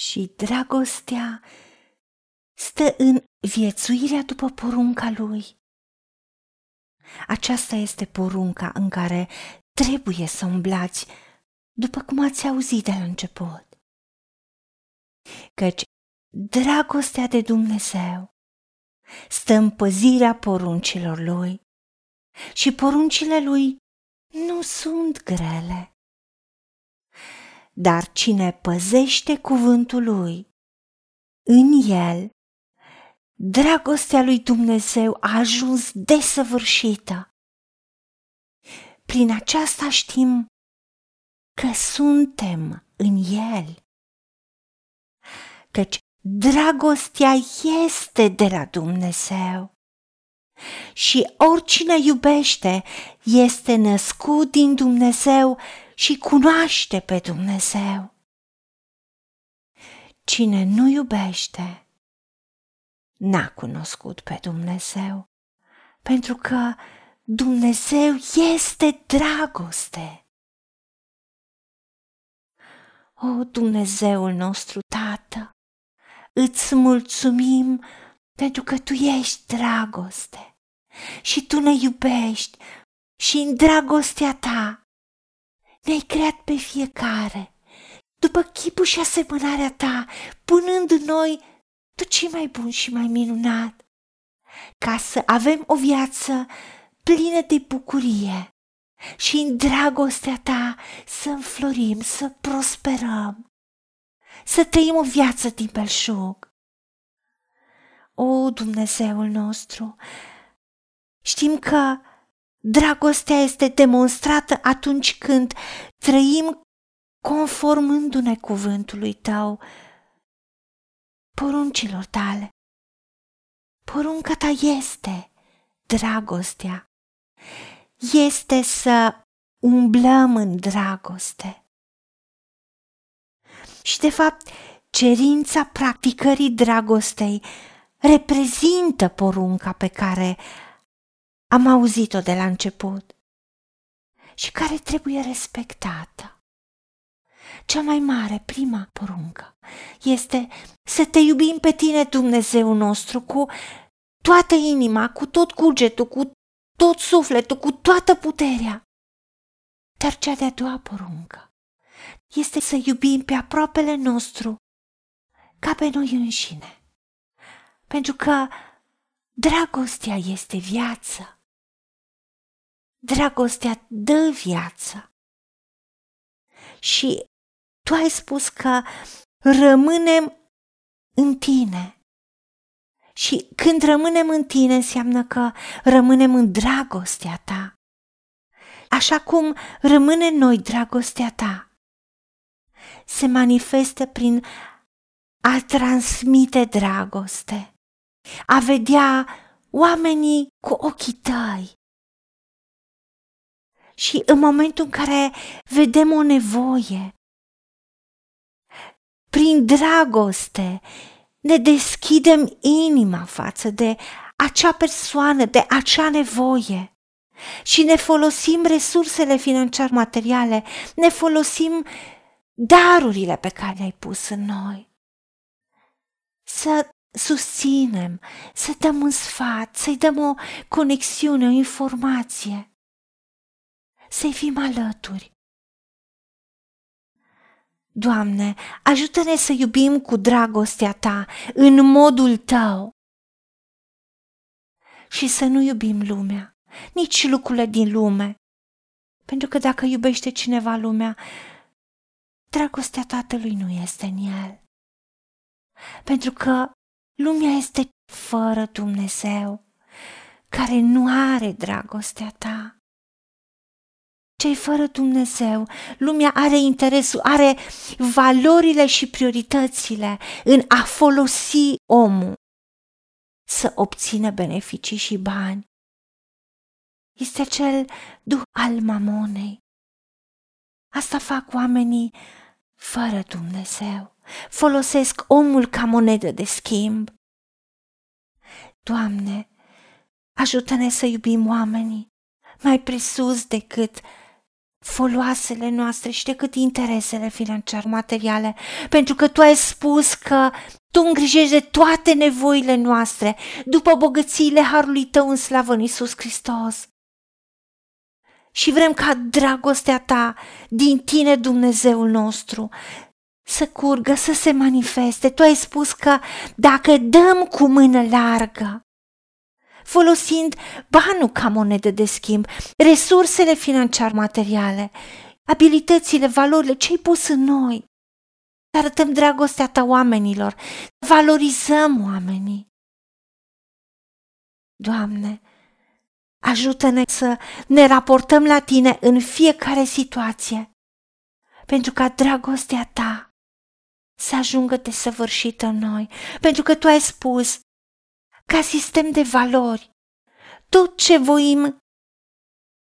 Și dragostea stă în viețuirea după porunca lui. Aceasta este porunca în care trebuie să umblați, după cum ați auzit de la început. Căci dragostea de Dumnezeu stă în păzirea poruncilor lui și poruncile lui nu sunt grele. Dar cine păzește cuvântul lui, în el, dragostea lui Dumnezeu a ajuns desăvârșită. Prin aceasta știm că suntem în el. Căci dragostea este de la Dumnezeu. Și oricine iubește este născut din Dumnezeu și cunoaște pe Dumnezeu. Cine nu iubește, n-a cunoscut pe Dumnezeu, pentru că Dumnezeu este dragoste. O, Dumnezeul nostru, Tată, îți mulțumim pentru că Tu ești dragoste și Tu ne iubești și în dragostea Ta ne-ai creat pe fiecare, după chipul și asemănarea Ta, punând în noi tot ce mai bun și mai minunat, ca să avem o viață plină de bucurie și în dragostea Ta să înflorim, să prosperăm, să trăim o viață din belșug. O, Dumnezeul nostru, știm că dragostea este demonstrată atunci când trăim conformându-ne cuvântului Tău, poruncilor Tale. Porunca Ta este dragostea, este să umblăm în dragoste. Și de fapt, cerința practicării dragostei reprezintă porunca pe care am auzit-o de la început și care trebuie respectată. Cea mai mare, prima poruncă, este să te iubim pe tine, Dumnezeu nostru, cu toată inima, cu tot cugetul, cu tot sufletul, cu toată puterea. Dar cea de-a doua poruncă este să iubim pe aproapele nostru ca pe noi înșine pentru că dragostea este viață. Dragostea dă viață. Și tu ai spus că rămânem în tine. Și când rămânem în tine înseamnă că rămânem în dragostea ta. Așa cum rămâne în noi dragostea ta, se manifestă prin a transmite dragoste a vedea oamenii cu ochii tăi. Și în momentul în care vedem o nevoie, prin dragoste, ne deschidem inima față de acea persoană, de acea nevoie și ne folosim resursele financiar materiale, ne folosim darurile pe care le-ai pus în noi. Să susținem, să dăm un sfat, să-i dăm o conexiune, o informație, să-i fim alături. Doamne, ajută-ne să iubim cu dragostea Ta, în modul Tău. Și să nu iubim lumea, nici lucrurile din lume. Pentru că dacă iubește cineva lumea, dragostea Tatălui nu este în el. Pentru că Lumea este fără Dumnezeu, care nu are dragostea ta. Cei fără Dumnezeu, lumea are interesul, are valorile și prioritățile în a folosi omul să obțină beneficii și bani. Este acel duh al mamonei. Asta fac oamenii fără Dumnezeu folosesc omul ca monedă de schimb. Doamne, ajută-ne să iubim oamenii mai presus decât foloasele noastre și decât interesele financiare materiale, pentru că tu ai spus că tu îngrijești de toate nevoile noastre după bogățiile harului tău în slavă în Iisus Hristos. Și vrem ca dragostea ta din tine, Dumnezeul nostru, să curgă, să se manifeste. Tu ai spus că dacă dăm cu mână largă, folosind banul ca monedă de schimb, resursele financiar materiale, abilitățile, valorile, ce ai pus în noi. Să arătăm dragostea ta oamenilor, valorizăm oamenii. Doamne, ajută-ne să ne raportăm la Tine în fiecare situație, pentru ca dragostea Ta să ajungă desăvârșită în noi, pentru că Tu ai spus ca sistem de valori, tot ce voim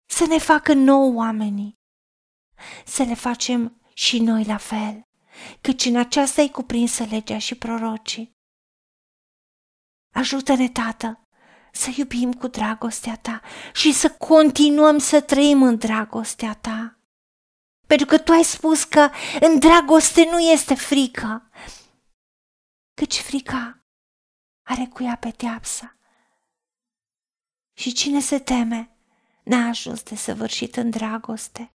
să ne facă nou oamenii, să le facem și noi la fel, căci în aceasta e cuprinsă legea și prorocii. Ajută-ne, Tată, să iubim cu dragostea Ta și să continuăm să trăim în dragostea Ta. Pentru că Tu ai spus că în dragoste nu este frică, căci frica are cu ea peteapsa. Și cine se teme n-a ajuns de săvârșit în dragoste.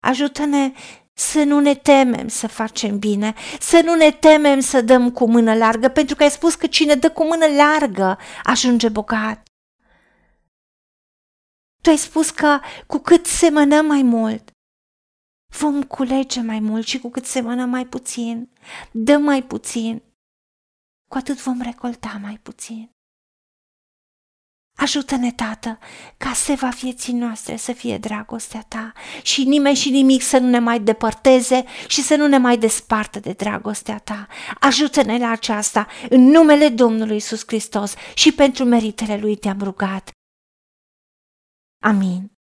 Ajută-ne să nu ne temem să facem bine, să nu ne temem să dăm cu mână largă, pentru că ai spus că cine dă cu mână largă ajunge bogat. Tu ai spus că cu cât semănăm mai mult, vom culege mai mult și cu cât semănăm mai puțin, dăm mai puțin, cu atât vom recolta mai puțin. Ajută-ne, Tată, ca seva vieții noastre să fie dragostea Ta și nimeni și nimic să nu ne mai depărteze și să nu ne mai despartă de dragostea Ta. Ajută-ne la aceasta, în numele Domnului Isus Hristos și pentru meritele Lui te-am rugat. Amin.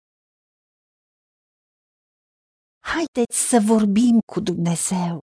Haideți să vorbim cu Dumnezeu